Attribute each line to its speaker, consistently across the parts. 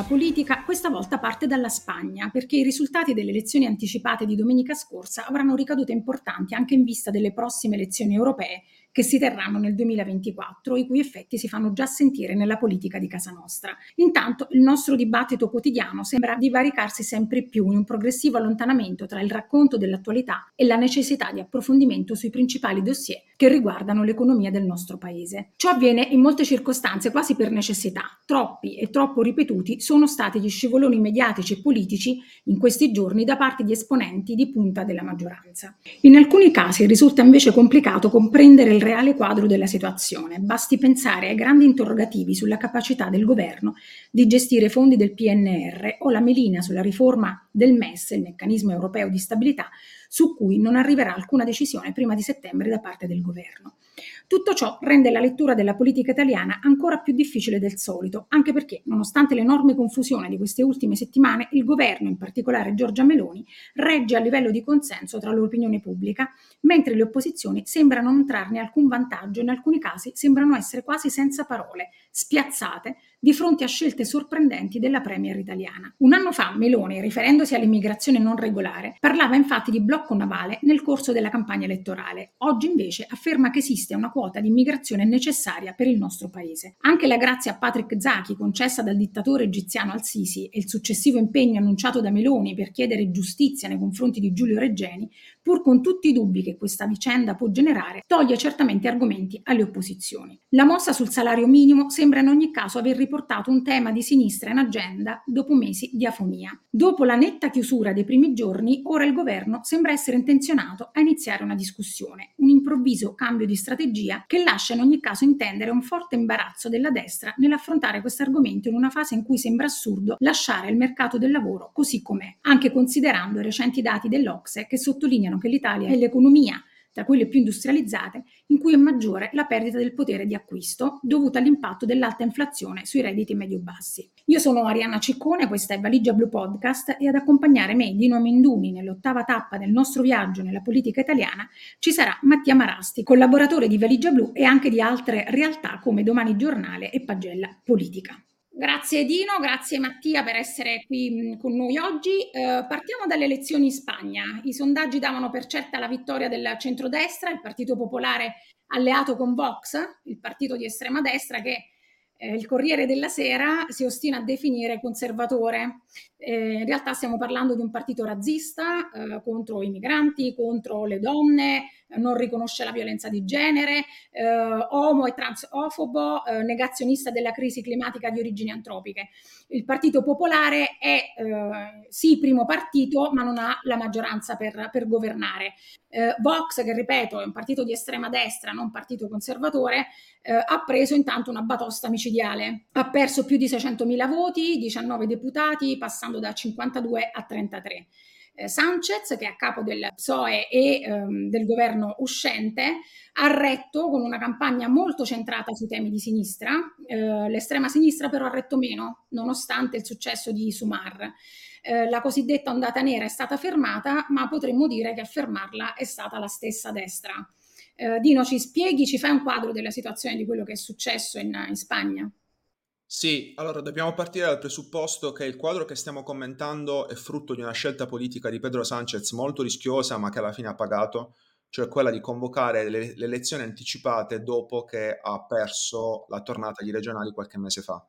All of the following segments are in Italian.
Speaker 1: Nella politica questa volta parte dalla Spagna, perché i risultati delle elezioni anticipate di domenica scorsa avranno ricadute importanti anche in vista delle prossime elezioni europee che si terranno nel 2024, i cui effetti si fanno già sentire nella politica di casa nostra. Intanto il nostro dibattito quotidiano sembra divaricarsi sempre più in un progressivo allontanamento tra il racconto dell'attualità e la necessità di approfondimento sui principali dossier che riguardano l'economia del nostro paese. Ciò avviene in molte circostanze quasi per necessità. Troppi e troppo ripetuti sono stati gli scivoloni mediatici e politici in questi giorni da parte di esponenti di punta della maggioranza. In alcuni casi risulta invece complicato comprendere il reale quadro della situazione. Basti pensare ai grandi interrogativi sulla capacità del governo di gestire fondi del PNR o la melina sulla riforma del MES, il meccanismo europeo di stabilità, su cui non arriverà alcuna decisione prima di settembre da parte del governo. Tutto ciò rende la lettura della politica italiana ancora più difficile del solito, anche perché, nonostante l'enorme confusione di queste ultime settimane, il governo, in particolare Giorgia Meloni, regge a livello di consenso tra l'opinione pubblica, mentre le opposizioni sembrano non trarne alcun vantaggio e in alcuni casi sembrano essere quasi senza parole, spiazzate di fronte a scelte sorprendenti della Premier italiana. Un anno fa Meloni, riferendosi all'immigrazione non regolare, parlava infatti di blocco navale nel corso della campagna elettorale. Oggi invece afferma che esiste una quota di immigrazione necessaria per il nostro paese. Anche la grazia a Patrick Zaki concessa dal dittatore egiziano al-Sisi e il successivo impegno annunciato da Meloni per chiedere giustizia nei confronti di Giulio Reggeni, pur con tutti i dubbi che questa vicenda può generare, toglie certamente argomenti alle opposizioni. La mossa sul salario minimo sembra in ogni caso aver riportato un tema di sinistra in agenda dopo mesi di afonia. Dopo la netta chiusura dei primi giorni, ora il governo sembra essere intenzionato a iniziare una discussione, un improvviso cambio di strategia che lascia in ogni caso intendere un forte imbarazzo della destra nell'affrontare questo argomento in una fase in cui sembra assurdo lasciare il mercato del lavoro così com'è, anche considerando i recenti dati dell'Ocse che sottolineano che l'Italia è l'economia tra quelle più industrializzate, in cui è maggiore la perdita del potere di acquisto dovuta all'impatto dell'alta inflazione sui redditi medio-bassi. Io sono Arianna Ciccone, questa è Valigia Blu Podcast e ad accompagnare me, Dino Menduni, nell'ottava tappa del nostro viaggio nella politica italiana ci sarà Mattia Marasti, collaboratore di Valigia Blu e anche di altre realtà come Domani Giornale e Pagella Politica. Grazie Dino, grazie Mattia per essere qui con noi oggi. Eh, partiamo dalle elezioni in Spagna. I sondaggi davano per certa la vittoria del centrodestra, il Partito Popolare alleato con Vox, il partito di estrema destra che eh, il Corriere della Sera si ostina a definire conservatore. Eh, in realtà stiamo parlando di un partito razzista eh, contro i migranti, contro le donne, non riconosce la violenza di genere, eh, omo e transofobo, eh, negazionista della crisi climatica di origini antropiche. Il Partito Popolare è eh, sì primo partito, ma non ha la maggioranza per, per governare. Eh, Vox, che ripeto è un partito di estrema destra, non partito conservatore, eh, ha preso intanto una batosta micidiale. Ha perso più di 600.000 voti, 19 deputati, passando da 52 a 33 eh, Sanchez, che è a capo del PSOE e ehm, del governo uscente, ha retto con una campagna molto centrata sui temi di sinistra. Eh, l'estrema sinistra però ha retto meno, nonostante il successo di Sumar. Eh, la cosiddetta ondata nera è stata fermata, ma potremmo dire che a fermarla è stata la stessa destra. Eh, Dino, ci spieghi, ci fai un quadro della situazione di quello che è successo in, in Spagna?
Speaker 2: Sì, allora dobbiamo partire dal presupposto che il quadro che stiamo commentando è frutto di una scelta politica di Pedro Sanchez molto rischiosa, ma che alla fine ha pagato, cioè quella di convocare le, le elezioni anticipate dopo che ha perso la tornata agli regionali qualche mese fa.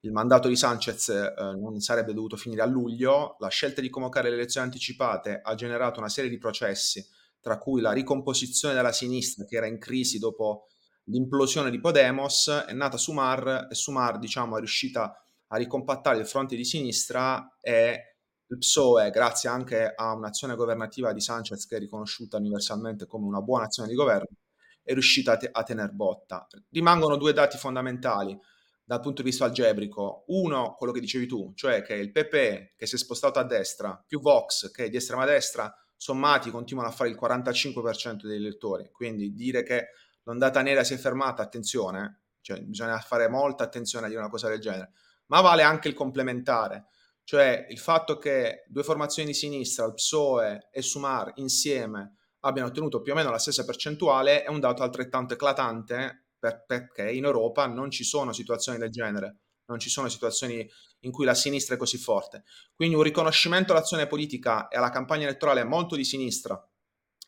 Speaker 2: Il mandato di Sanchez eh, non sarebbe dovuto finire a luglio, la scelta di convocare le elezioni anticipate ha generato una serie di processi, tra cui la ricomposizione della sinistra che era in crisi dopo l'implosione di Podemos, è nata Sumar e Sumar diciamo, è riuscita a ricompattare il fronte di sinistra e il PSOE, grazie anche a un'azione governativa di Sanchez che è riconosciuta universalmente come una buona azione di governo, è riuscita a, te- a tener botta. Rimangono due dati fondamentali dal punto di vista algebrico. Uno, quello che dicevi tu, cioè che il PP che si è spostato a destra, più Vox che è di estrema destra, sommati continuano a fare il 45% degli elettori, quindi dire che l'ondata nera si è fermata, attenzione, cioè bisogna fare molta attenzione a dire una cosa del genere, ma vale anche il complementare, cioè il fatto che due formazioni di sinistra, il PSOE e Sumar insieme abbiano ottenuto più o meno la stessa percentuale è un dato altrettanto eclatante per, perché in Europa non ci sono situazioni del genere, non ci sono situazioni in cui la sinistra è così forte. Quindi un riconoscimento all'azione politica e alla campagna elettorale molto di sinistra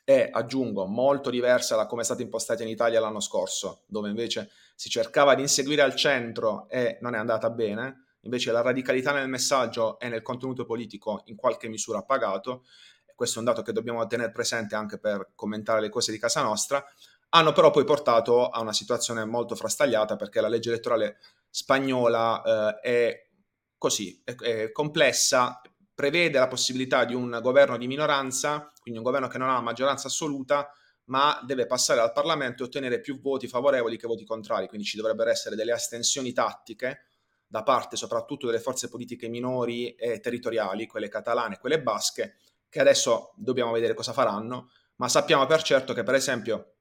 Speaker 2: e, aggiungo, molto diversa da come è stata impostata in Italia l'anno scorso, dove invece si cercava di inseguire al centro e non è andata bene, invece la radicalità nel messaggio e nel contenuto politico in qualche misura ha pagato, questo è un dato che dobbiamo tenere presente anche per commentare le cose di casa nostra, hanno però poi portato a una situazione molto frastagliata perché la legge elettorale spagnola eh, è così, è, è complessa, prevede la possibilità di un governo di minoranza, quindi un governo che non ha maggioranza assoluta, ma deve passare al Parlamento e ottenere più voti favorevoli che voti contrari, quindi ci dovrebbero essere delle astensioni tattiche da parte soprattutto delle forze politiche minori e territoriali, quelle catalane quelle basche, che adesso dobbiamo vedere cosa faranno, ma sappiamo per certo che per esempio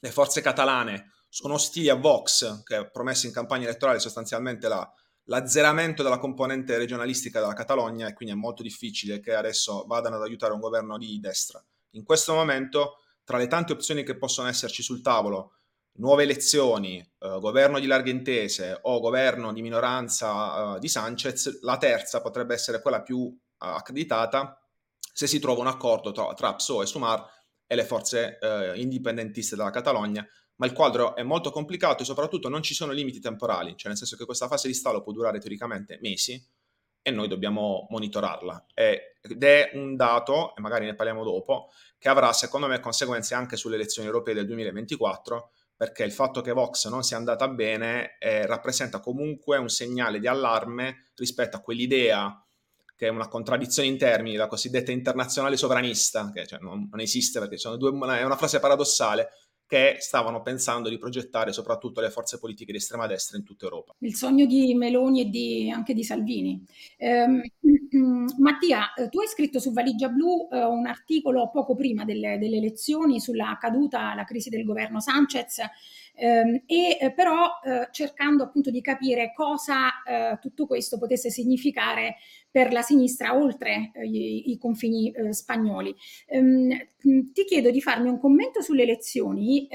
Speaker 2: le forze catalane sono ostili a Vox, che ha promesso in campagna elettorale sostanzialmente la, l'azzeramento della componente regionalistica della Catalogna e quindi è molto difficile che adesso vadano ad aiutare un governo di destra. In questo momento, tra le tante opzioni che possono esserci sul tavolo, nuove elezioni, eh, governo di larghe intese o governo di minoranza eh, di Sanchez, la terza potrebbe essere quella più eh, accreditata se si trova un accordo tra, tra PSOE e Sumar e le forze eh, indipendentiste della Catalogna, ma il quadro è molto complicato e soprattutto non ci sono limiti temporali, cioè nel senso che questa fase di stallo può durare teoricamente mesi e noi dobbiamo monitorarla. Ed è un dato, e magari ne parliamo dopo, che avrà secondo me conseguenze anche sulle elezioni europee del 2024, perché il fatto che Vox non sia andata bene eh, rappresenta comunque un segnale di allarme rispetto a quell'idea che è una contraddizione in termini, la cosiddetta internazionale sovranista, che cioè, non, non, esiste perché due, è una frase paradossale, che stavano pensando di progettare soprattutto le forze politiche di estrema destra in tutta Europa.
Speaker 1: Il sogno di Meloni e di, anche di Salvini. Eh, Mattia, eh, tu hai scritto su Valigia Blu eh, un articolo poco prima delle, delle elezioni sulla caduta, la crisi del governo Sanchez e eh, però eh, cercando appunto di capire cosa eh, tutto questo potesse significare per la sinistra oltre i, i, confini spagnoli. Ehm, ti chiedo di farmi un commento sulle elezioni,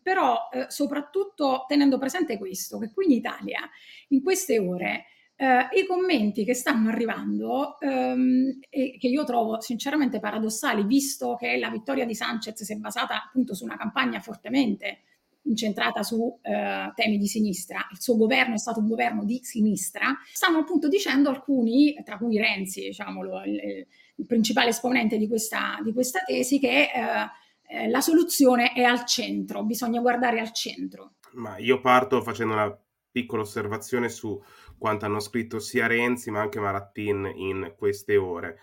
Speaker 1: però soprattutto tenendo presente questo, che qui in Italia in queste ore Uh, I commenti che stanno arrivando um, e che io trovo sinceramente paradossali, visto che la vittoria di Sanchez si è basata appunto su una campagna fortemente incentrata su eh, temi di sinistra, il suo governo è stato un governo di sinistra, stanno appunto dicendo alcuni, tra cui Renzi, diciamolo, il, il principale esponente di questa, di questa tesi, che eh, eh, la soluzione è al centro, bisogna guardare al centro.
Speaker 3: Ma io parto facendo una piccola osservazione su quanto hanno scritto sia Renzi ma anche Marattin in queste ore.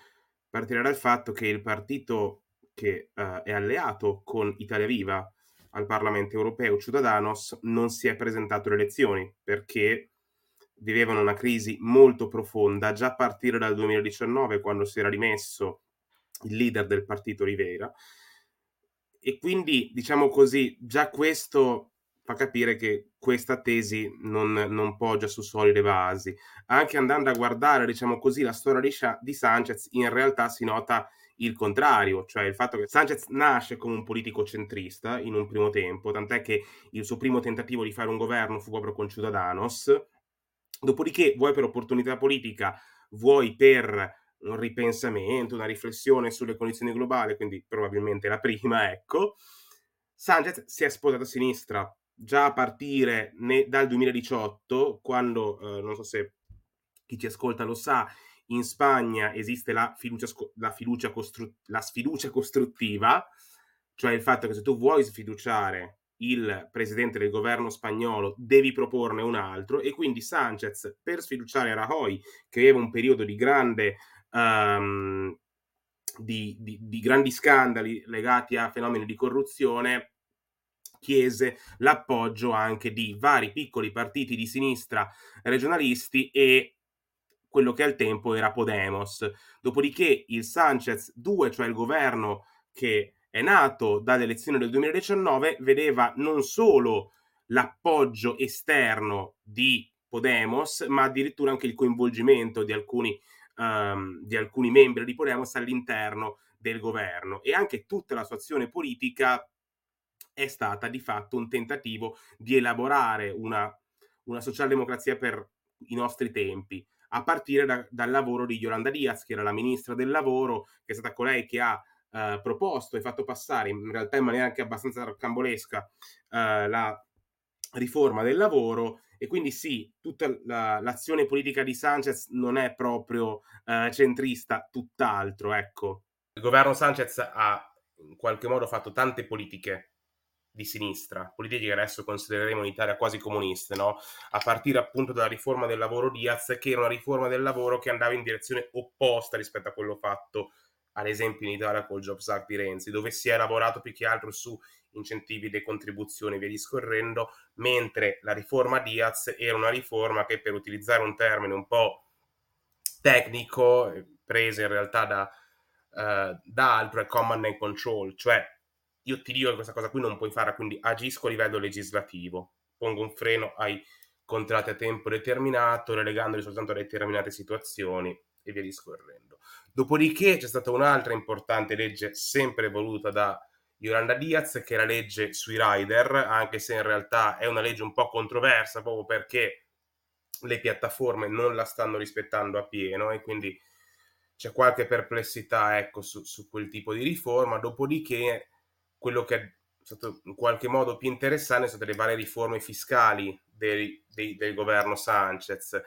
Speaker 3: Partirei dal fatto che il partito che uh, è alleato con Italia Viva al Parlamento europeo Ciudadanos non si è presentato alle elezioni perché vivevano una crisi molto profonda già a partire dal 2019 quando si era rimesso il leader del partito Rivera e quindi diciamo così già questo fa capire che questa tesi non, non, poggia su solide basi. Anche andando a guardare, diciamo così, la storia di, di Sanchez, in realtà si nota il contrario, cioè il fatto che Sanchez nasce come un politico centrista in un primo tempo, tant'è che il suo primo tentativo di fare un governo fu proprio con Ciudadanos, dopodiché vuoi per opportunità politica, vuoi per un ripensamento, una riflessione sulle condizioni globali, quindi probabilmente la prima, ecco, Sanchez si è sposato a sinistra già a partire ne, dal 2018, quando, eh, non so se chi ci ascolta lo sa, in Spagna esiste la fiducia, la, fiducia costru- la sfiducia costruttiva, cioè il fatto che se tu vuoi sfiduciare il presidente del governo spagnolo devi proporne un altro e quindi Sanchez per sfiduciare Rajoy che aveva un periodo di grande um, di, di, di, grandi scandali legati a fenomeni di corruzione chiese l'appoggio anche di vari piccoli partiti di sinistra regionalisti e quello che al tempo era Podemos. Dopodiché il Sanchez 2, cioè il governo che è nato dalle elezioni del 2019, vedeva non solo l'appoggio esterno di Podemos, ma addirittura anche il coinvolgimento di alcuni, um, di alcuni membri di Podemos all'interno del governo e anche tutta la sua azione politica è stata di fatto un tentativo di elaborare una, una socialdemocrazia per i nostri tempi, a partire da, dal lavoro di Yolanda Diaz, che era la ministra del lavoro, che è stata colei che ha eh, proposto e fatto passare, in realtà in maniera anche abbastanza rocambolesca, eh, la riforma del lavoro. E quindi sì, tutta la, l'azione politica di Sanchez non è proprio eh, centrista, tutt'altro, ecco. Il governo Sanchez ha in qualche modo fatto tante politiche di sinistra, politiche che adesso considereremo in Italia quasi comuniste, no? a partire appunto dalla riforma del lavoro Diaz, che era una riforma del lavoro che andava in direzione opposta rispetto a quello fatto, ad esempio, in Italia col Jobs Act di Renzi, dove si è lavorato più che altro su incentivi, decontribuzioni e via discorrendo, mentre la riforma Diaz era una riforma che, per utilizzare un termine un po' tecnico, presa in realtà da, uh, da altro, è command and control, cioè io ti dico che questa cosa qui non puoi fare, quindi agisco a livello legislativo, pongo un freno ai contratti a tempo determinato, relegandoli soltanto a determinate situazioni e via discorrendo. Dopodiché c'è stata un'altra importante legge sempre voluta da Yolanda Diaz, che è la legge sui rider, anche se in realtà è una legge un po' controversa proprio perché le piattaforme non la stanno rispettando a pieno e quindi c'è qualche perplessità ecco, su, su quel tipo di riforma. Dopodiché quello che è stato in qualche modo più interessante sono state le varie riforme fiscali del, del, del governo Sanchez,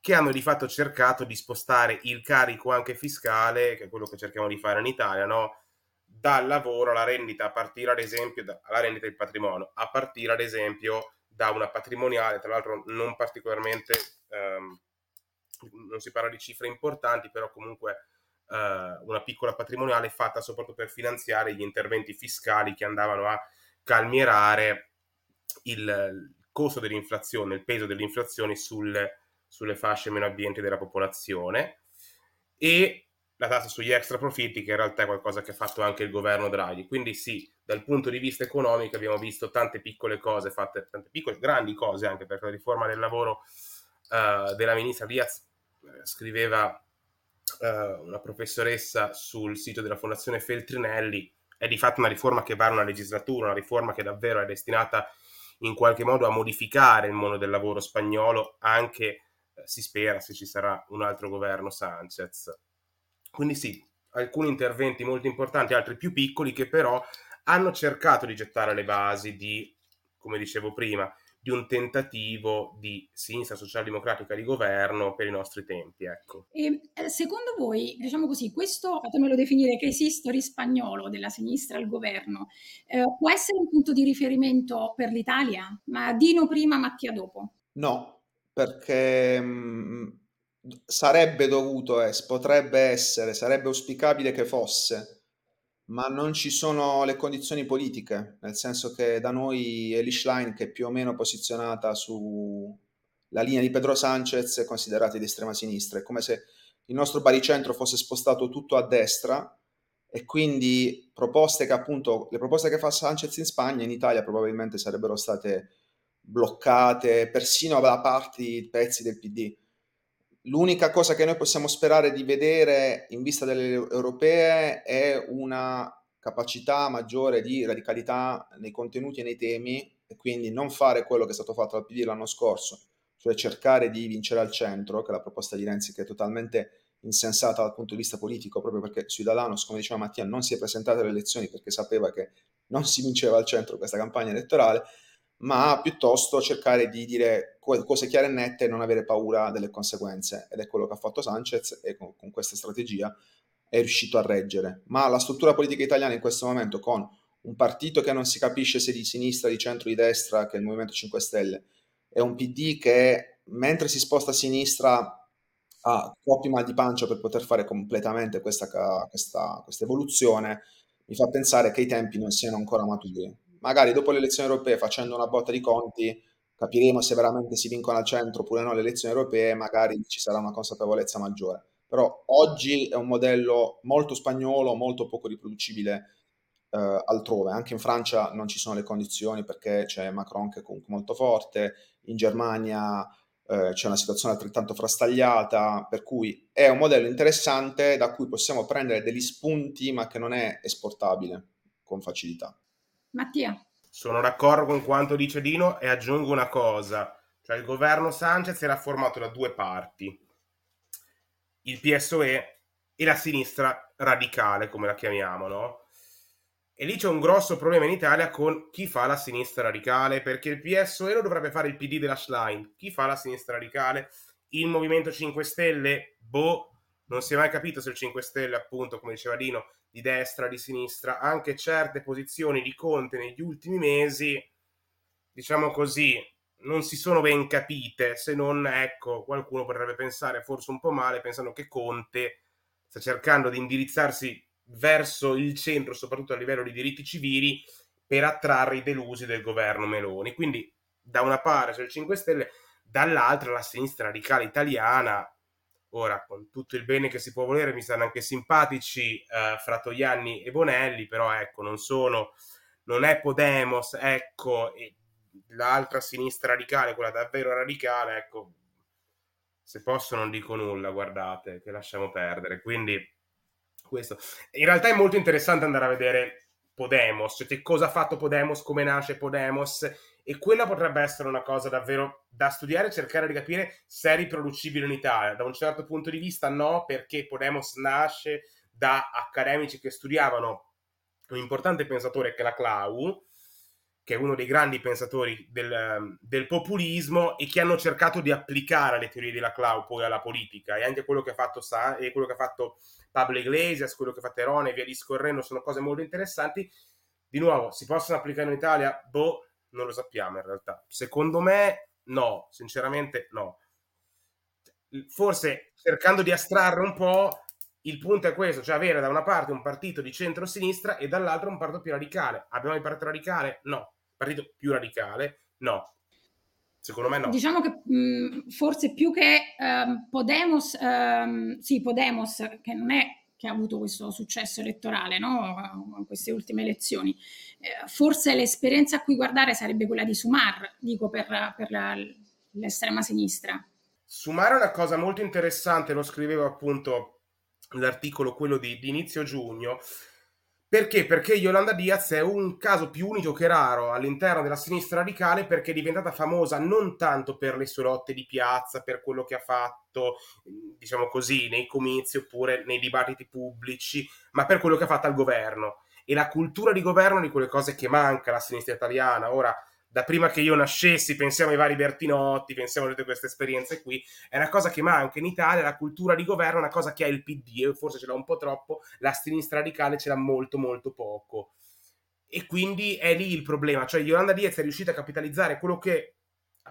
Speaker 3: che hanno di fatto cercato di spostare il carico anche fiscale, che è quello che cerchiamo di fare in Italia, no? dal lavoro alla rendita, a partire ad esempio dalla rendita del patrimonio, a partire ad esempio da una patrimoniale, tra l'altro non particolarmente, ehm, non si parla di cifre importanti, però comunque eh, una piccola patrimoniale fatta soprattutto per finanziare gli interventi fiscali che andavano a calmierare il costo dell'inflazione, il peso dell'inflazione sulle, sulle fasce meno abbienti della popolazione e la tassa sugli extra profitti che in realtà è qualcosa che ha fatto anche il governo Draghi. Quindi sì, dal punto di vista economico abbiamo visto tante piccole cose fatte, tante piccole, grandi cose anche perché la riforma del lavoro uh, della ministra Diaz eh, scriveva uh, una professoressa sul sito della Fondazione Feltrinelli, è di fatto una riforma che va a una legislatura, una riforma che davvero è destinata in qualche modo a modificare il mondo del lavoro spagnolo, anche eh, si spera se ci sarà un altro governo Sanchez. Quindi sì, alcuni interventi molto importanti, altri più piccoli, che però hanno cercato di gettare le basi di, come dicevo prima, di un tentativo di sinistra socialdemocratica di governo per i nostri tempi. Ecco.
Speaker 1: E, eh, secondo voi, diciamo così, questo, fatemelo definire, che esistory spagnolo della sinistra al governo, eh, può essere un punto di riferimento per l'Italia? Ma Dino prima, Mattia dopo.
Speaker 2: No, perché mh, sarebbe dovuto, es- potrebbe essere, sarebbe auspicabile che fosse ma non ci sono le condizioni politiche, nel senso che da noi Elish Line, che è più o meno posizionata sulla linea di Pedro Sanchez, è considerata di estrema sinistra. È come se il nostro baricentro fosse spostato tutto a destra e quindi proposte che appunto, le proposte che fa Sanchez in Spagna, in Italia probabilmente sarebbero state bloccate persino da parti, pezzi del PD. L'unica cosa che noi possiamo sperare di vedere in vista delle europee è una capacità maggiore di radicalità nei contenuti e nei temi e quindi non fare quello che è stato fatto dal PD l'anno scorso, cioè cercare di vincere al centro, che è la proposta di Renzi che è totalmente insensata dal punto di vista politico, proprio perché Ciudadanos, come diceva Mattia, non si è presentato alle elezioni perché sapeva che non si vinceva al centro questa campagna elettorale ma piuttosto cercare di dire cose chiare e nette e non avere paura delle conseguenze. Ed è quello che ha fatto Sanchez e con, con questa strategia è riuscito a reggere. Ma la struttura politica italiana in questo momento, con un partito che non si capisce se di sinistra, di centro, di destra, che è il Movimento 5 Stelle, e un PD che mentre si sposta a sinistra ha troppi mal di pancia per poter fare completamente questa, questa, questa evoluzione, mi fa pensare che i tempi non siano ancora maturi magari dopo le elezioni europee facendo una botta di conti capiremo se veramente si vincono al centro oppure no le elezioni europee, magari ci sarà una consapevolezza maggiore. Però oggi è un modello molto spagnolo, molto poco riproducibile eh, altrove. Anche in Francia non ci sono le condizioni perché c'è Macron che è comunque molto forte, in Germania eh, c'è una situazione altrettanto frastagliata, per cui è un modello interessante da cui possiamo prendere degli spunti, ma che non è esportabile con facilità.
Speaker 1: Mattia.
Speaker 3: Sono d'accordo con quanto dice Dino e aggiungo una cosa, cioè il governo Sanchez era formato da due parti, il PSOE e la sinistra radicale, come la chiamiamo, no? E lì c'è un grosso problema in Italia con chi fa la sinistra radicale, perché il PSOE lo dovrebbe fare il PD della Schlein. Chi fa la sinistra radicale? Il Movimento 5 Stelle? Boh, non si è mai capito se il 5 Stelle, appunto, come diceva Dino, di destra, di sinistra, anche certe posizioni di Conte negli ultimi mesi, diciamo così, non si sono ben capite, se non, ecco, qualcuno potrebbe pensare forse un po' male, pensando che Conte sta cercando di indirizzarsi verso il centro, soprattutto a livello di diritti civili, per attrarre i delusi del governo Meloni. Quindi da una parte c'è il 5 Stelle, dall'altra la sinistra radicale italiana. Ora, con tutto il bene che si può volere, mi stanno anche simpatici eh, Fratoianni e Bonelli, però ecco, non sono, non è Podemos, ecco, l'altra sinistra radicale, quella davvero radicale, ecco, se posso non dico nulla, guardate, che lasciamo perdere. Quindi questo. In realtà è molto interessante andare a vedere Podemos, cioè che cosa ha fatto Podemos, come nasce Podemos e quella potrebbe essere una cosa davvero da studiare cercare di capire se è riproducibile in Italia. Da un certo punto di vista no, perché Podemos nasce da accademici che studiavano un importante pensatore che è la Clau, che è uno dei grandi pensatori del, del, populismo e che hanno cercato di applicare le teorie della Clau poi alla politica e anche quello che ha fatto, Sa- e quello che ha fatto Pablo Iglesias, quello che fa Terone e via discorrendo sono cose molto interessanti. Di nuovo, si possono applicare in Italia? Boh, non lo sappiamo in realtà. Secondo me no, sinceramente no. Forse cercando di astrarre un po', il punto è questo, cioè avere da una parte un partito di centro-sinistra e dall'altra un partito più radicale. Abbiamo il partito radicale? No partito più radicale? No. Secondo me no.
Speaker 1: Diciamo che mh, forse più che um, Podemos, um, sì, Podemos, che non è che ha avuto questo successo elettorale, no? In queste ultime elezioni. Eh, forse l'esperienza a cui guardare sarebbe quella di Sumar, dico per, per la, l'estrema sinistra.
Speaker 3: Sumar è una cosa molto interessante, lo scrivevo appunto l'articolo, quello di, di inizio giugno, perché? Perché Yolanda Diaz è un caso più unico che raro all'interno della sinistra radicale perché è diventata famosa non tanto per le sue lotte di piazza, per quello che ha fatto, diciamo così, nei comizi oppure nei dibattiti pubblici, ma per quello che ha fatto al governo. E la cultura di governo è di quelle cose che manca alla sinistra italiana. Ora, da prima che io nascessi, pensiamo ai vari Bertinotti, pensiamo a tutte queste esperienze qui, è una cosa che manca in Italia, la cultura di governo è una cosa che ha il PD, e forse ce l'ha un po' troppo, la sinistra radicale ce l'ha molto molto poco. E quindi è lì il problema, cioè Yolanda Diaz è riuscita a capitalizzare quello che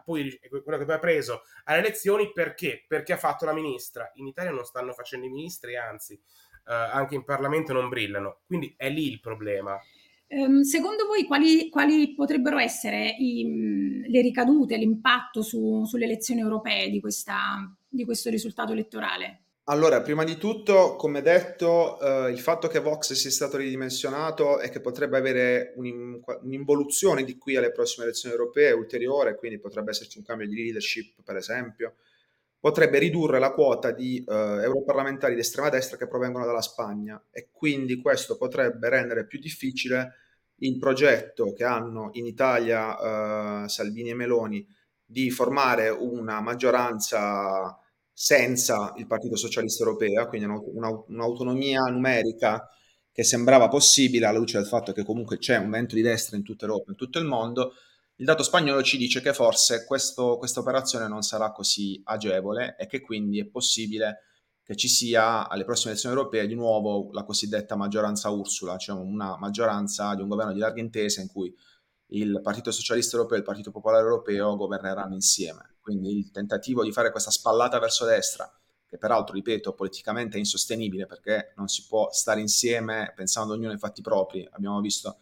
Speaker 3: poi quello che poi ha preso alle elezioni perché? Perché ha fatto la ministra. In Italia non stanno facendo i ministri, anzi, eh, anche in Parlamento non brillano. Quindi è lì il problema.
Speaker 1: Ehm, secondo voi quali, quali potrebbero essere i, le ricadute, l'impatto su, sulle elezioni europee di, questa, di, questo risultato elettorale?
Speaker 2: Allora, prima di tutto, come detto, eh, il fatto che Vox sia stato ridimensionato e che potrebbe avere un, un'involuzione di qui alle prossime elezioni europee ulteriore, quindi potrebbe esserci un cambio di leadership, per esempio, potrebbe ridurre la quota di eh, europarlamentari di estrema destra che provengono dalla Spagna e quindi questo potrebbe rendere più difficile il progetto che hanno in Italia eh, Salvini e Meloni di formare una maggioranza senza il Partito Socialista Europeo, quindi un'autonomia numerica che sembrava possibile alla luce del fatto che comunque c'è un vento di destra in tutta Europa, in tutto il mondo, il dato spagnolo ci dice che forse questa operazione non sarà così agevole e che quindi è possibile che ci sia alle prossime elezioni europee di nuovo la cosiddetta maggioranza Ursula, cioè una maggioranza di un governo di larga intesa in cui il Partito Socialista Europeo e il Partito Popolare Europeo governeranno insieme. Quindi il tentativo di fare questa spallata verso destra, che peraltro, ripeto, politicamente è insostenibile perché non si può stare insieme pensando ognuno ai fatti propri. Abbiamo visto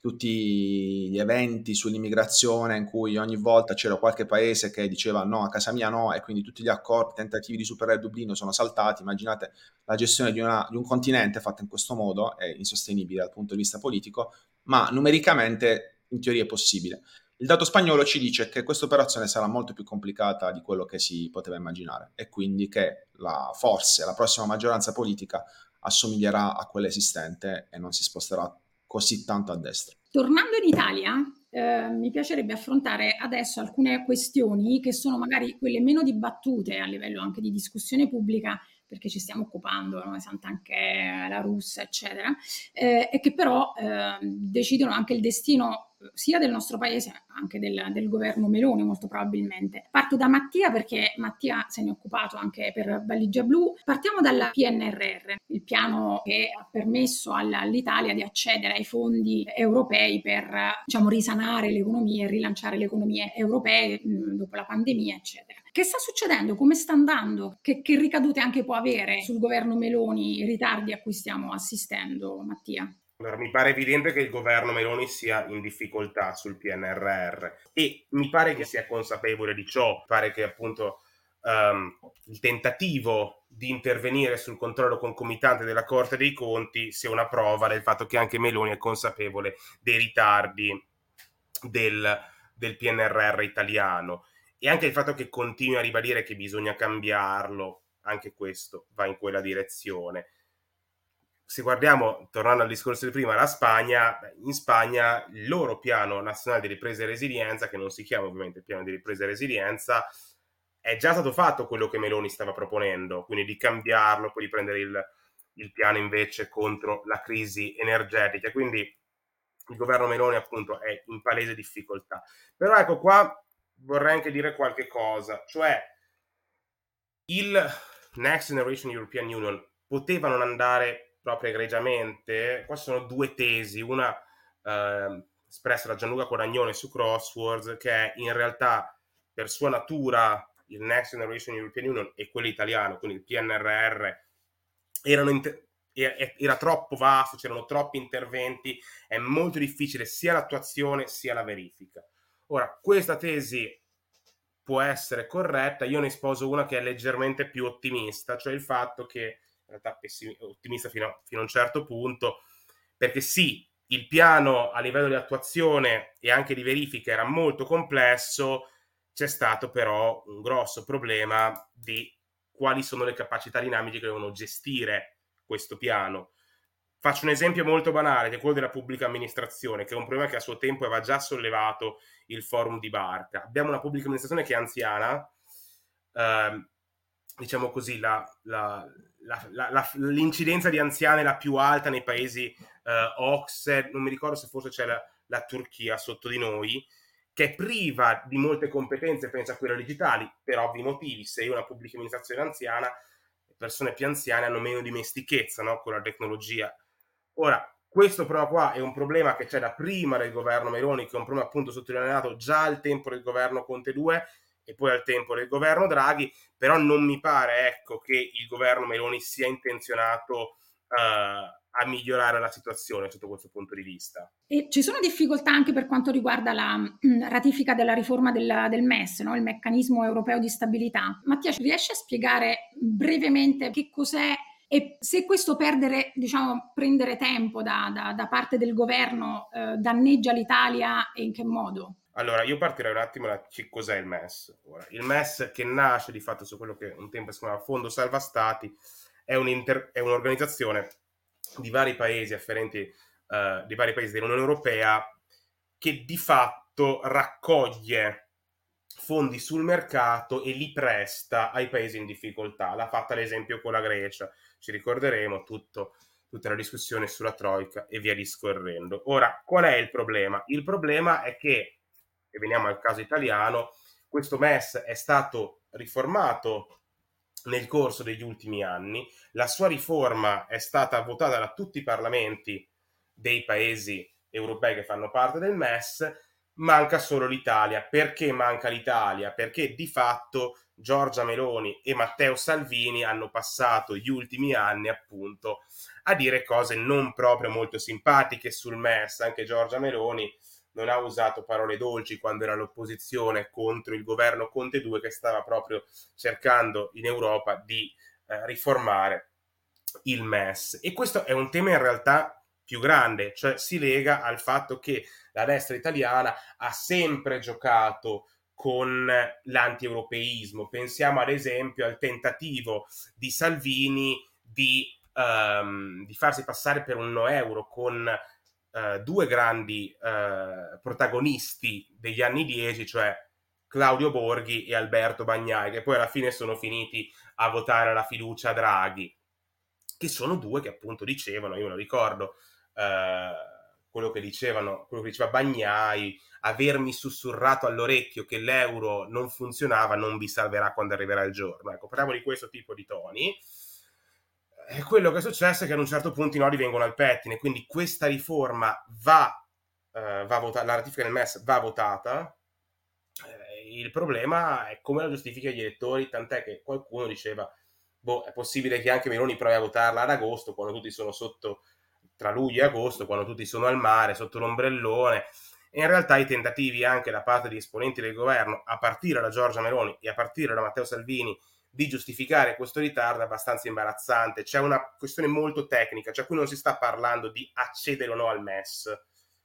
Speaker 2: tutti gli eventi sull'immigrazione in cui ogni volta c'era qualche paese che diceva no, a casa mia no, e quindi tutti gli accordi, tentativi di superare Dublino sono saltati. Immaginate la gestione di, una, di un continente fatta in questo modo, è insostenibile dal punto di vista politico, ma numericamente in teoria è possibile. Il dato spagnolo ci dice che questa operazione sarà molto più complicata di quello che si poteva immaginare e quindi che la, forse la prossima maggioranza politica assomiglierà a quella esistente e non si sposterà così tanto a destra.
Speaker 1: Tornando in Italia, eh, mi piacerebbe affrontare adesso alcune questioni che sono magari quelle meno dibattute a livello anche di discussione pubblica, perché ci stiamo occupando, no? Sant'Anché, la Russia, eccetera, eh, e che però eh, decidono anche il destino sia del nostro paese, anche del, del, governo Meloni molto probabilmente. Parto da Mattia perché Mattia se ne è occupato anche per Valigia Blu. Partiamo dal PNRR, il piano che ha permesso all'Italia di accedere ai fondi europei per diciamo, risanare le economie e rilanciare le economie europee mh, dopo la pandemia, eccetera. Che sta succedendo? Come sta andando? Che, che ricadute anche può avere sul governo Meloni i ritardi a cui stiamo assistendo, Mattia?
Speaker 3: Allora, mi pare evidente che il governo Meloni sia in difficoltà sul PNRR e mi pare che sia consapevole di ciò. Pare che appunto um, il tentativo di intervenire sul controllo concomitante della Corte dei Conti sia una prova del fatto che anche Meloni è consapevole dei ritardi del, del PNRR italiano e anche il fatto che continui a ribadire che bisogna cambiarlo, anche questo va in quella direzione se guardiamo, tornando al discorso di prima, la Spagna, in Spagna il loro piano nazionale di ripresa e resilienza, che non si chiama ovviamente piano di ripresa e resilienza, è già stato fatto quello che Meloni stava proponendo, quindi di cambiarlo, poi di prendere il, il piano invece contro la crisi energetica. Quindi il governo Meloni appunto è in palese difficoltà. Però ecco qua vorrei anche dire qualche cosa, cioè il Next Generation European Union poteva non andare proprio egregiamente. Qua sono due tesi, una eh, espressa da Gianluca Coragnone su Crosswords, che è in realtà per sua natura il Next Generation European Union e quello italiano, quindi il PNRR, inter- era troppo vasto, c'erano troppi interventi, è molto difficile sia l'attuazione sia la verifica. Ora, questa tesi può essere corretta, io ne sposo una che è leggermente più ottimista, cioè il fatto che in realtà pessim- ottimista fino a, fino a un certo punto, perché sì, il piano a livello di attuazione e anche di verifica era molto complesso, c'è stato però un grosso problema di quali sono le capacità dinamiche che devono gestire questo piano. Faccio un esempio molto banale, che è quello della pubblica amministrazione, che è un problema che a suo tempo aveva già sollevato il forum di Barca. Abbiamo una pubblica amministrazione che è anziana, eh, diciamo così, la, la, la, l'incidenza di anziane è la più alta nei paesi eh, OXE, non mi ricordo se forse c'è la, Turchia sotto di noi, che è priva di molte competenze, penso a quelle digitali, per ovvi motivi. Se io una pubblica amministrazione anziana, persone più anziane hanno meno dimestichezza no, con la tecnologia. Ora, questo però qua è un problema che c'è da prima del governo Meloni, che è un problema appunto sottolineato già al tempo del governo Conte 2, e poi al tempo del governo Draghi, però non mi pare ecco, che il governo Meloni sia intenzionato uh, a migliorare la situazione sotto questo punto di vista.
Speaker 1: E ci sono difficoltà anche per quanto riguarda la mh, mm, ratifica della riforma del, del MES, no? il meccanismo europeo di stabilità. Mattia, riesci a spiegare brevemente che cos'è e se questo perdere, diciamo, prendere tempo da, da, da parte del governo eh, danneggia l'Italia e in che modo?
Speaker 3: Allora, io partirei un attimo da cos'è il MES. Ora, il MES che nasce di fatto su quello che un tempo si chiamava Fondo Salva Stati è, un è un'organizzazione di vari paesi afferenti, uh, di vari paesi dell'Unione Europea che di fatto raccoglie fondi sul mercato e li presta ai paesi in difficoltà. L'ha fatta ad esempio con la Grecia, ci ricorderemo tutto, tutta la discussione sulla Troica e via discorrendo. Ora, qual è il problema? Il problema è che e veniamo al caso italiano, questo MES è stato riformato nel corso degli ultimi anni, la sua riforma è stata votata da tutti i parlamenti dei paesi europei che fanno parte del MES, manca solo l'Italia. Perché manca l'Italia? Perché di fatto Giorgia Meloni e Matteo Salvini hanno passato gli ultimi anni appunto a dire cose non proprio molto simpatiche sul MES. Anche Giorgia Meloni non ha usato parole dolci quando era all'opposizione contro il governo Conte 2 che stava proprio cercando in Europa di eh, riformare il MES. E questo è un tema in realtà più grande, cioè si lega al fatto che la destra italiana ha sempre giocato con l'anti-europeismo. Pensiamo ad esempio al tentativo di Salvini di, um, di farsi passare per un no euro con uh, due grandi uh, protagonisti degli anni 10, cioè Claudio Borghi e Alberto Bagnai, che poi alla fine sono finiti a votare la fiducia a Draghi, che sono due che appunto dicevano, io me lo ricordo, quello che dicevano, quello che diceva Bagnai, avermi sussurrato all'orecchio che l'euro non funzionava non vi salverà quando arriverà il giorno. Ecco, parliamo di questo tipo di toni. E quello che è successo è che ad un certo punto i nodi vengono al pettine, quindi questa riforma va, eh, va votata, la ratifica del MES va votata. Eh, il problema è come la giustifica gli elettori, tant'è che qualcuno diceva, boh, è possibile che anche Meloni provi a votarla ad agosto, quando tutti sono sotto tra luglio e agosto, quando tutti sono al mare, sotto l'ombrellone. E in realtà i tentativi anche da parte di esponenti del governo, a partire da Giorgia Meloni e a partire da Matteo Salvini, di giustificare questo ritardo è abbastanza imbarazzante. C'è una questione molto tecnica, cioè qui non si sta parlando di accedere o no al MES.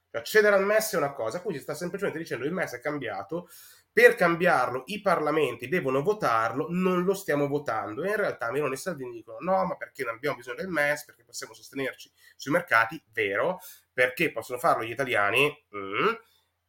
Speaker 3: Cioè, accedere al MES è una cosa, qui si sta semplicemente dicendo il MES è cambiato, per cambiarlo i parlamenti devono votarlo, non lo stiamo votando. E in realtà Meloni e Salvini dicono no, ma perché non abbiamo bisogno del MES, perché possiamo sostenerci sui mercati, vero, perché possono farlo gli italiani. Mm.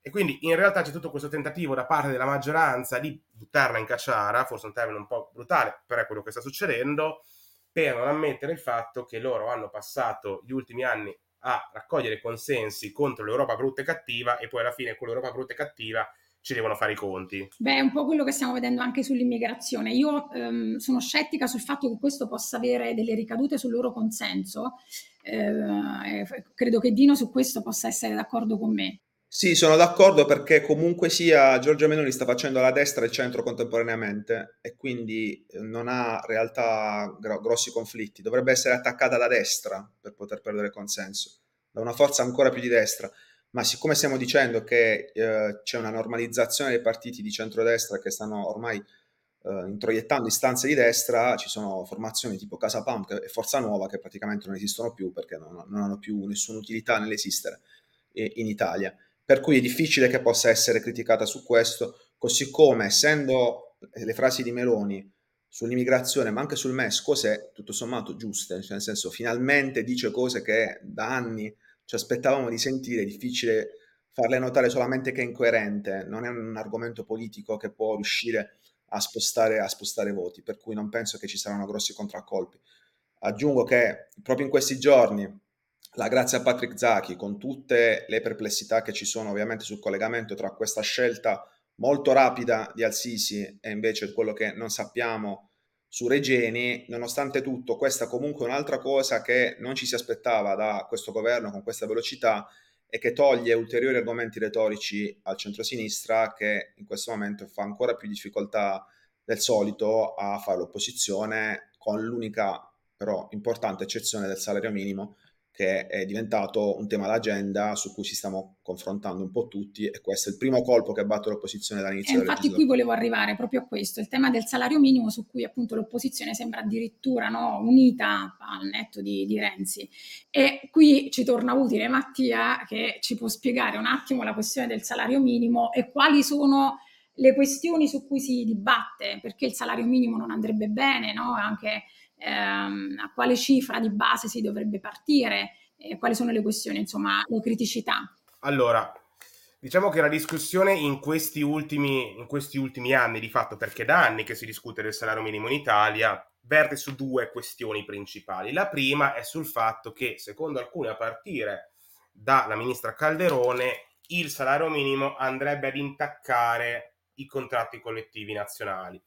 Speaker 3: E quindi in realtà c'è tutto questo tentativo da parte della maggioranza di buttarla in cacciara, forse un termine un po' brutale, però è quello che sta succedendo, per non ammettere il fatto che loro hanno passato gli ultimi anni a raccogliere consensi contro l'Europa brutta e cattiva e poi alla fine con l'Europa brutta e cattiva ci devono fare i conti.
Speaker 1: Beh, è un po' quello che stiamo vedendo anche sull'immigrazione. Io ehm, sono scettica sul fatto che questo possa avere delle ricadute sul loro consenso. Eh, credo che Dino su questo possa essere d'accordo con me.
Speaker 2: Sì, sono d'accordo perché comunque sia Giorgia Meloni sta facendo la destra e il centro contemporaneamente e quindi eh, non ha in realtà gro- grossi conflitti. Dovrebbe essere attaccata da destra per poter perdere consenso, da una forza ancora più di destra ma siccome stiamo dicendo che eh, c'è una normalizzazione dei partiti di centrodestra che stanno ormai eh, introiettando istanze di destra, ci sono formazioni tipo Casa Pump e Forza Nuova che praticamente non esistono più perché non, non hanno più nessuna utilità nell'esistere eh, in Italia. Per cui è difficile che possa essere criticata su questo, così come essendo le frasi di Meloni sull'immigrazione, ma anche sul MES, cose tutto sommato giuste, cioè nel senso finalmente dice cose che da anni ci aspettavamo di sentire, è difficile farle notare solamente che è incoerente, non è un argomento politico che può riuscire a spostare, a spostare voti, per cui non penso che ci saranno grossi contraccolpi. Aggiungo che proprio in questi giorni, la grazie a Patrick Zachi, con tutte le perplessità che ci sono ovviamente sul collegamento tra questa scelta molto rapida di Al-Sisi e invece quello che non sappiamo su Regeni, nonostante tutto, questa comunque è un'altra cosa che non ci si aspettava da questo governo con questa velocità e che toglie ulteriori argomenti retorici al centro-sinistra che in questo momento fa ancora più difficoltà del solito a fare l'opposizione con l'unica però importante eccezione del salario minimo che è diventato un tema d'agenda su cui ci stiamo confrontando un po' tutti e questo è il primo colpo che batte l'opposizione dall'inizio.
Speaker 1: E infatti qui volevo arrivare proprio a questo, il tema del salario minimo su cui appunto l'opposizione sembra addirittura no, unita al netto di, di, Renzi. E qui ci torna utile Mattia che ci può spiegare un attimo la questione del salario minimo e quali sono le questioni su cui si dibatte, perché il salario minimo non andrebbe bene, no? anche ehm, a quale cifra di base si dovrebbe partire, eh, quali sono le questioni, insomma, le criticità.
Speaker 3: Allora, diciamo che la discussione in questi, ultimi, in questi ultimi anni, di fatto perché da anni che si discute del salario minimo in Italia, verte su due questioni principali. La prima è sul fatto che, secondo alcuni, a partire dalla ministra Calderone, il salario minimo andrebbe ad intaccare i contratti collettivi nazionali.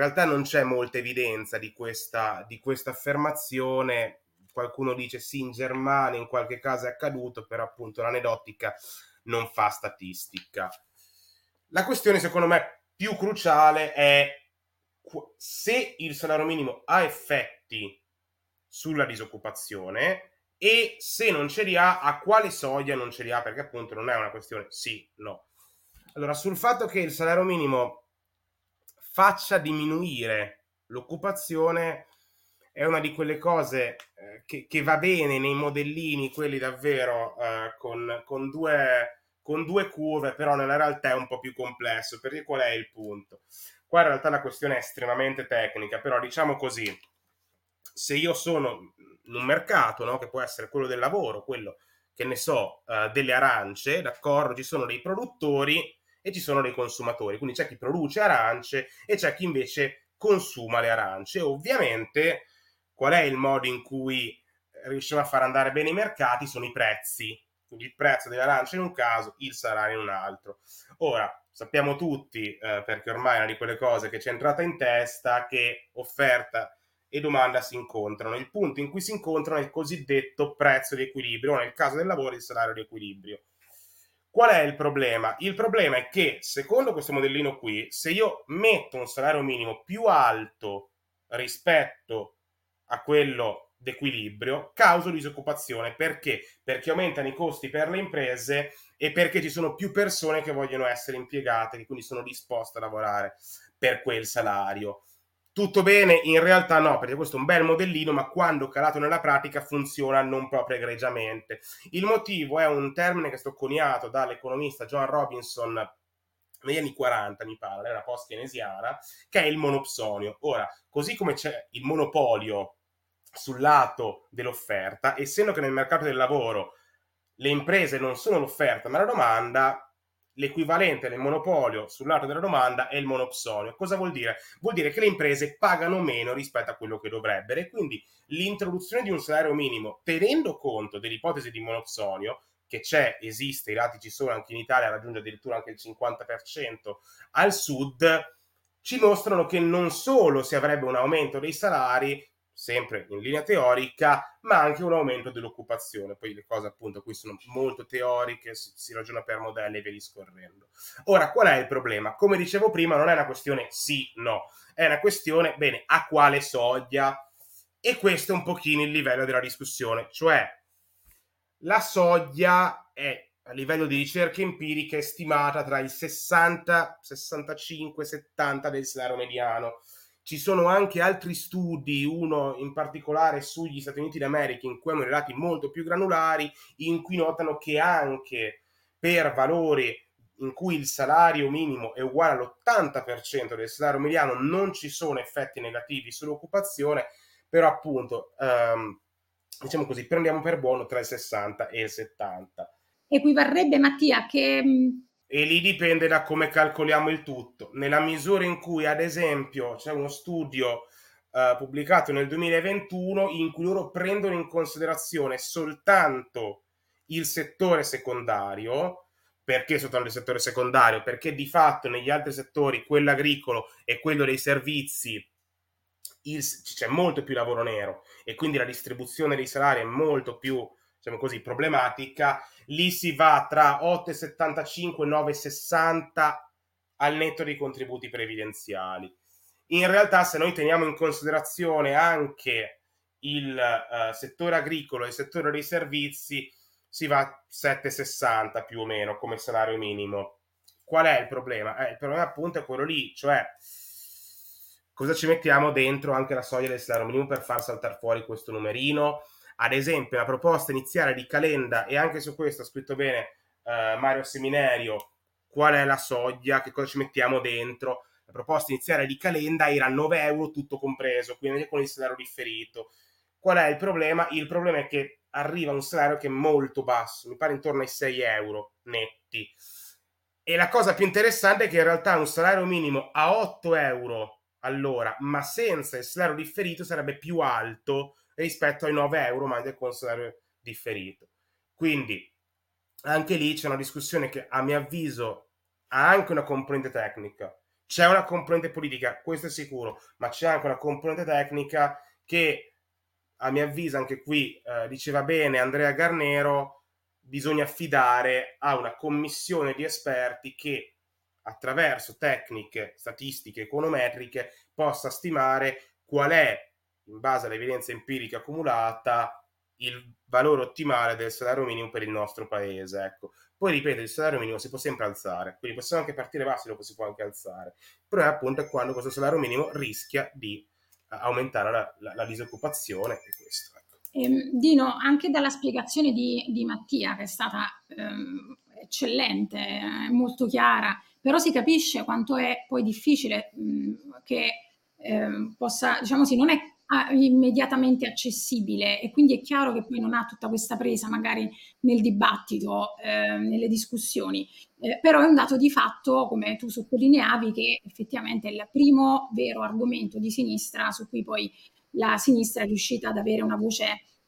Speaker 3: Realtà non c'è molta evidenza di questa, di questa affermazione. Qualcuno dice sì, in Germania in qualche caso è accaduto, però appunto l'aneddotica non fa statistica. La questione secondo me più cruciale è se il salario minimo ha effetti sulla disoccupazione e se non ce li ha, a quale soglia non ce li ha, perché appunto non è una questione sì, no. Allora, sul fatto che il salario minimo faccia diminuire l'occupazione è una di quelle cose eh, che, che, va bene nei modellini, quelli davvero eh, con, con, due, con due curve, però nella realtà è un po' più complesso, perché qual è il punto? Qua in realtà la questione è estremamente tecnica, però diciamo così, se io sono in un mercato, no, che può essere quello del lavoro, quello che ne so, uh, delle arance, d'accordo, ci sono dei produttori e ci sono dei consumatori, quindi c'è chi produce arance e c'è chi invece consuma le arance. Ovviamente qual è il modo in cui riusciamo a far andare bene i mercati? Sono i prezzi. Quindi il prezzo delle arance in un caso, il salario in un altro. Ora, sappiamo tutti, eh, perché ormai è una di quelle cose che ci è entrata in testa, che offerta e domanda si incontrano. Il punto in cui si incontrano è il cosiddetto prezzo di equilibrio, o nel caso del lavoro il salario di equilibrio. Qual è il problema? Il problema è che, secondo questo modellino qui, se io metto un salario minimo più alto rispetto a quello d'equilibrio, causo disoccupazione. Perché? Perché aumentano i costi per le imprese e perché ci sono più persone che vogliono essere impiegate, che quindi sono disposte a lavorare per quel salario. Tutto bene? In realtà no, perché questo è un bel modellino, ma quando calato nella pratica funziona non proprio egregiamente. Il motivo è un termine che è stato coniato dall'economista John Robinson negli anni 40, mi pare, era post-keynesiana, che è il monopsonio. Ora, così come c'è il monopolio sul lato dell'offerta, essendo che nel mercato del lavoro le imprese non sono l'offerta ma la domanda, l'equivalente del monopolio sul lato della domanda è il monopsonio. Cosa vuol dire? Vuol dire che le imprese pagano meno rispetto a quello che dovrebbero e quindi l'introduzione di un salario minimo, tenendo conto dell'ipotesi di monopsonio, che c'è, esiste, i dati ci sono anche in Italia, raggiunge addirittura anche il 50% al sud, ci mostrano che non solo si avrebbe un aumento dei salari, sempre in linea teorica, ma anche un aumento dell'occupazione. Poi le cose appunto qui sono molto teoriche, si, si ragiona per modelli e via discorrendo. Ora, qual è il problema? Come dicevo prima, non è una questione sì, no, è una questione, bene, a quale soglia? E questo è un pochino il livello della discussione, cioè la soglia è a livello di ricerca empirica stimata tra il 60, 65, 70 del salario mediano ci sono anche altri studi, uno in particolare sugli Stati Uniti d'America, in cui hanno dati molto più granulari, in cui notano che anche per valori in cui il salario minimo è uguale all'80% del salario mediano non ci sono effetti negativi sull'occupazione, però appunto, ehm, diciamo così, prendiamo per buono tra il 60 e il 70.
Speaker 1: Equivarrebbe, Mattia, che
Speaker 3: e lì dipende da come calcoliamo il tutto. Nella misura in cui, ad esempio, c'è uno studio uh, pubblicato nel 2021 in cui loro prendono in considerazione soltanto il settore secondario, perché soltanto il settore secondario? Perché di fatto negli altri settori, quello agricolo e quello dei servizi, il, c'è molto più lavoro nero e quindi la distribuzione dei salari è molto più diciamo così, problematica, lì si va tra 8,75 e 9,60 al netto dei contributi previdenziali. In realtà, se noi teniamo in considerazione anche il uh, settore agricolo e il settore dei servizi, si va a 7,60 più o meno come salario minimo. Qual è il problema? Eh, il problema appunto è quello lì, cioè cosa ci mettiamo dentro anche la soglia del salario minimo per far saltare fuori questo numerino? Ad esempio, la proposta iniziale di Calenda, e anche su questo ha scritto bene uh, Mario Seminario, qual è la soglia, che cosa ci mettiamo dentro. La proposta iniziale di Calenda era 9 euro tutto compreso, quindi con il salario differito. Qual è il problema? Il problema è che arriva un salario che è molto basso, mi pare intorno ai 6 euro netti. E la cosa più interessante è che in realtà un salario minimo a 8 euro all'ora, ma senza il salario differito sarebbe più alto rispetto ai 9 euro ma del consumario differito. Quindi anche lì c'è una discussione che a mio avviso ha anche una componente tecnica. C'è una componente politica, questo è sicuro, ma c'è anche una componente tecnica che a mio avviso anche qui eh, diceva bene Andrea Garnero, bisogna affidare a una commissione di esperti che attraverso tecniche statistiche econometriche possa stimare qual è in base all'evidenza empirica accumulata, il valore ottimale del salario minimo per il nostro paese. Ecco. Poi ripeto, il salario minimo si può sempre alzare, quindi possiamo anche partire bassi, dopo si può anche alzare. Il problema appunto è quando questo salario minimo rischia di uh, aumentare la, la, la, disoccupazione e questo. Ecco.
Speaker 1: Eh, Dino, anche dalla spiegazione di, di Mattia, che è stata ehm, eccellente, eh, molto chiara, però si capisce quanto è poi difficile mh, che eh, possa, diciamo così, non è immediatamente accessibile. E quindi è chiaro che poi non ha tutta questa presa magari nel dibattito, eh, nelle discussioni, eh, però è un dato di fatto, come tu sottolineavi, che effettivamente è il primo vero argomento di sinistra su cui poi la sinistra è riuscita ad avere una voce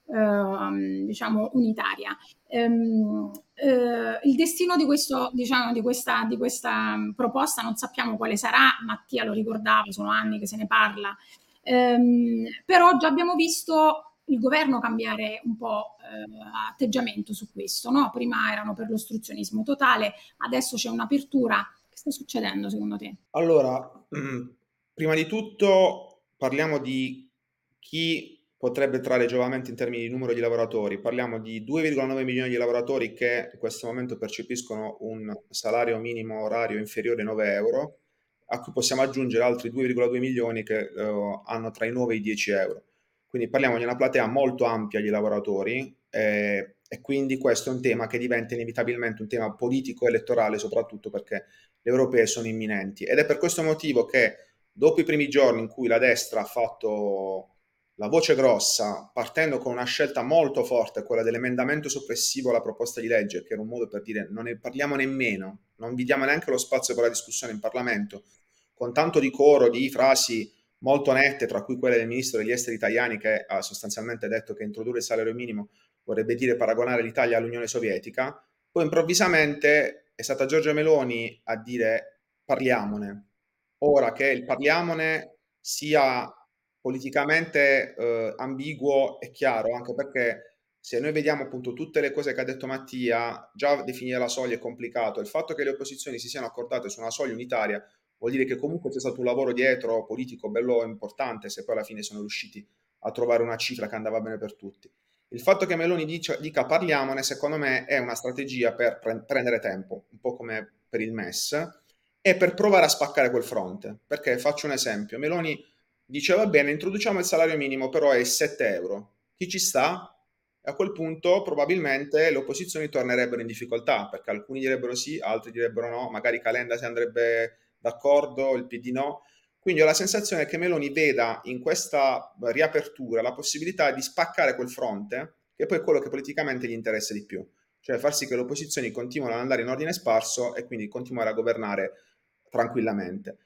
Speaker 1: eh, diciamo unitaria. Ehm, eh, il destino di, questo, diciamo, di, questa, di questa proposta non sappiamo quale sarà, Mattia lo ricordava, sono anni che se ne parla, ehm, però già abbiamo visto il governo cambiare un po' eh, atteggiamento su questo, no? prima erano per l'ostruzionismo totale, adesso c'è un'apertura. Che sta succedendo secondo te?
Speaker 2: Allora, prima di tutto parliamo di chi potrebbe trarre giovamento in termini di numero di lavoratori. Parliamo di 2,9 milioni di lavoratori che in questo momento percepiscono un salario minimo orario inferiore ai 9 euro, a cui possiamo aggiungere altri 2,2 milioni che uh, hanno tra i 9 e i 10 euro. Quindi parliamo di una platea molto ampia di lavoratori eh, e quindi questo è un tema che diventa inevitabilmente un tema politico elettorale, soprattutto perché le europee sono imminenti. Ed è per questo motivo che dopo i primi giorni in cui la destra ha fatto la voce grossa, partendo con una scelta molto forte, quella dell'emendamento soppressivo alla proposta di legge, che era un modo per dire non ne parliamo nemmeno, non vi diamo neanche lo spazio per la discussione in Parlamento, con tanto di coro di frasi molto nette, tra cui quelle del ministro degli esteri italiani che ha sostanzialmente detto che introdurre il salario minimo vorrebbe dire paragonare l'Italia all'Unione Sovietica, poi improvvisamente è stata Giorgia Meloni a dire parliamone. Ora che il parliamone sia politicamente eh, ambiguo e chiaro, anche perché se noi vediamo appunto tutte le cose che ha detto Mattia, già definire la soglia è complicato. Il fatto che le opposizioni si siano accordate su una soglia unitaria vuol dire che comunque c'è stato un lavoro dietro politico bello importante, se poi alla fine sono riusciti a trovare una cifra che andava bene per tutti. Il fatto che Meloni dica, dica parliamone, secondo me, è una strategia per pre- prendere tempo, un po' come per il MES, e per provare a spaccare quel fronte. Perché faccio un esempio, Meloni dice va bene, introduciamo il salario minimo, però è 7 euro. Chi ci sta? A quel punto probabilmente le opposizioni tornerebbero in difficoltà, perché alcuni direbbero sì, altri direbbero no, magari Calenda si andrebbe d'accordo, il PD no. Quindi ho la sensazione che Meloni veda in questa riapertura la possibilità di spaccare quel fronte, che poi è quello che politicamente gli interessa di più, cioè far sì che le opposizioni continuino ad andare in ordine sparso e quindi continuare a governare tranquillamente.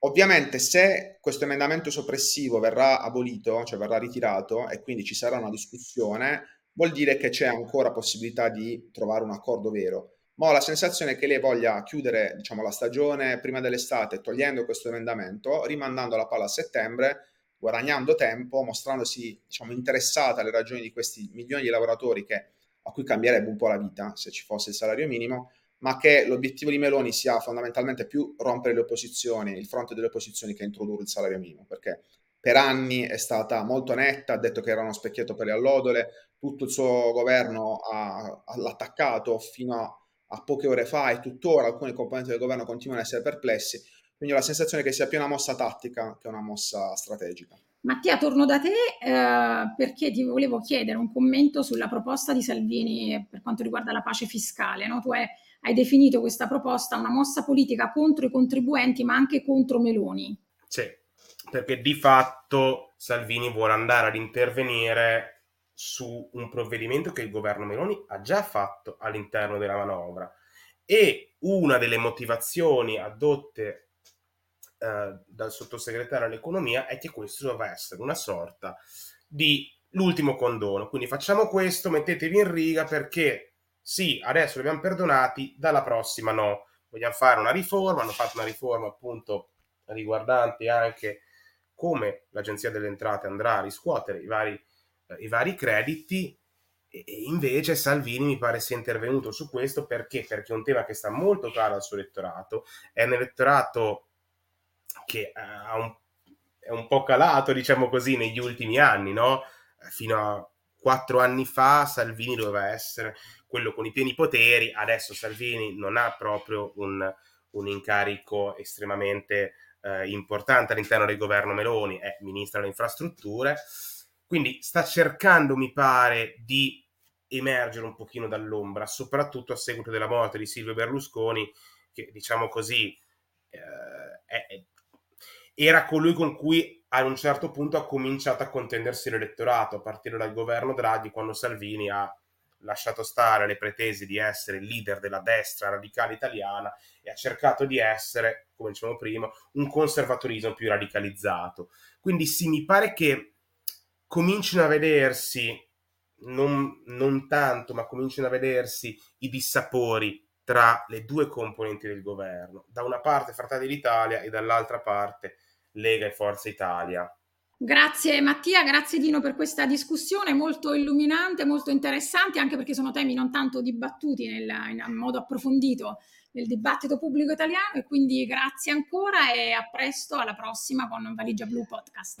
Speaker 2: Ovviamente se questo emendamento soppressivo verrà abolito, cioè verrà ritirato e quindi ci sarà una discussione, vuol dire che c'è ancora possibilità di trovare un accordo vero. Ma ho la sensazione che lei voglia chiudere diciamo, la stagione prima dell'estate togliendo questo emendamento, rimandando la palla a settembre, guadagnando tempo, mostrandosi diciamo, interessata alle ragioni di questi milioni di lavoratori che, a cui cambierebbe un po' la vita se ci fosse il salario minimo ma che l'obiettivo di Meloni sia fondamentalmente più rompere le opposizioni, il fronte delle opposizioni che introdurre il salario minimo, perché per anni è stata molto netta, ha detto che era uno specchietto per le allodole, tutto il suo governo ha, ha l'attaccato fino a, a, poche ore fa e tuttora alcuni componenti del governo continuano ad essere perplessi, quindi ho la sensazione che sia più una mossa tattica che una mossa strategica.
Speaker 1: Mattia, torno da te eh, perché ti volevo chiedere un commento sulla proposta di Salvini per quanto riguarda la pace fiscale. No? Tu hai hai definito questa proposta una mossa politica contro i contribuenti, ma anche contro Meloni.
Speaker 3: Sì, perché di fatto Salvini vuole andare ad intervenire su un provvedimento che il governo Meloni ha già fatto all'interno della manovra. E una delle motivazioni addotte eh, dal sottosegretario all'economia è che questo doveva essere una sorta di l'ultimo condono. Quindi facciamo questo, mettetevi in riga perché sì, adesso li abbiamo perdonati, dalla prossima no. Vogliamo fare una riforma, hanno fatto una riforma appunto riguardante anche come l'Agenzia delle Entrate andrà a riscuotere i vari, i vari crediti e, invece Salvini mi pare sia intervenuto su questo perché? Perché è un tema che sta molto caro al suo elettorato, è un elettorato che ha un, è un po' calato, diciamo così, negli ultimi anni, no? Fino a quattro anni fa Salvini doveva essere quello con i pieni poteri, adesso Salvini non ha proprio un, un incarico estremamente eh, importante all'interno del governo Meloni, è ministro delle infrastrutture, quindi sta cercando, mi pare, di emergere un pochino dall'ombra, soprattutto a seguito della morte di Silvio Berlusconi, che diciamo così eh, è, era colui con cui a un certo punto ha cominciato a contendersi l'elettorato, a partire dal governo Draghi, quando Salvini ha lasciato stare le pretese di essere il leader della destra radicale italiana e ha cercato di essere, come dicevamo prima, un conservatorismo più radicalizzato. Quindi sì, mi pare che comincino a vedersi, non, non tanto, ma comincino a vedersi i dissapori tra le due componenti del governo, da una parte Fratelli d'Italia e dall'altra parte Lega e Forza Italia.
Speaker 1: Grazie Mattia, grazie Dino per questa discussione molto illuminante, molto interessante, anche perché sono temi non tanto dibattuti nel, in modo approfondito nel dibattito pubblico italiano e quindi grazie ancora e a presto alla prossima con Valigia Blu Podcast.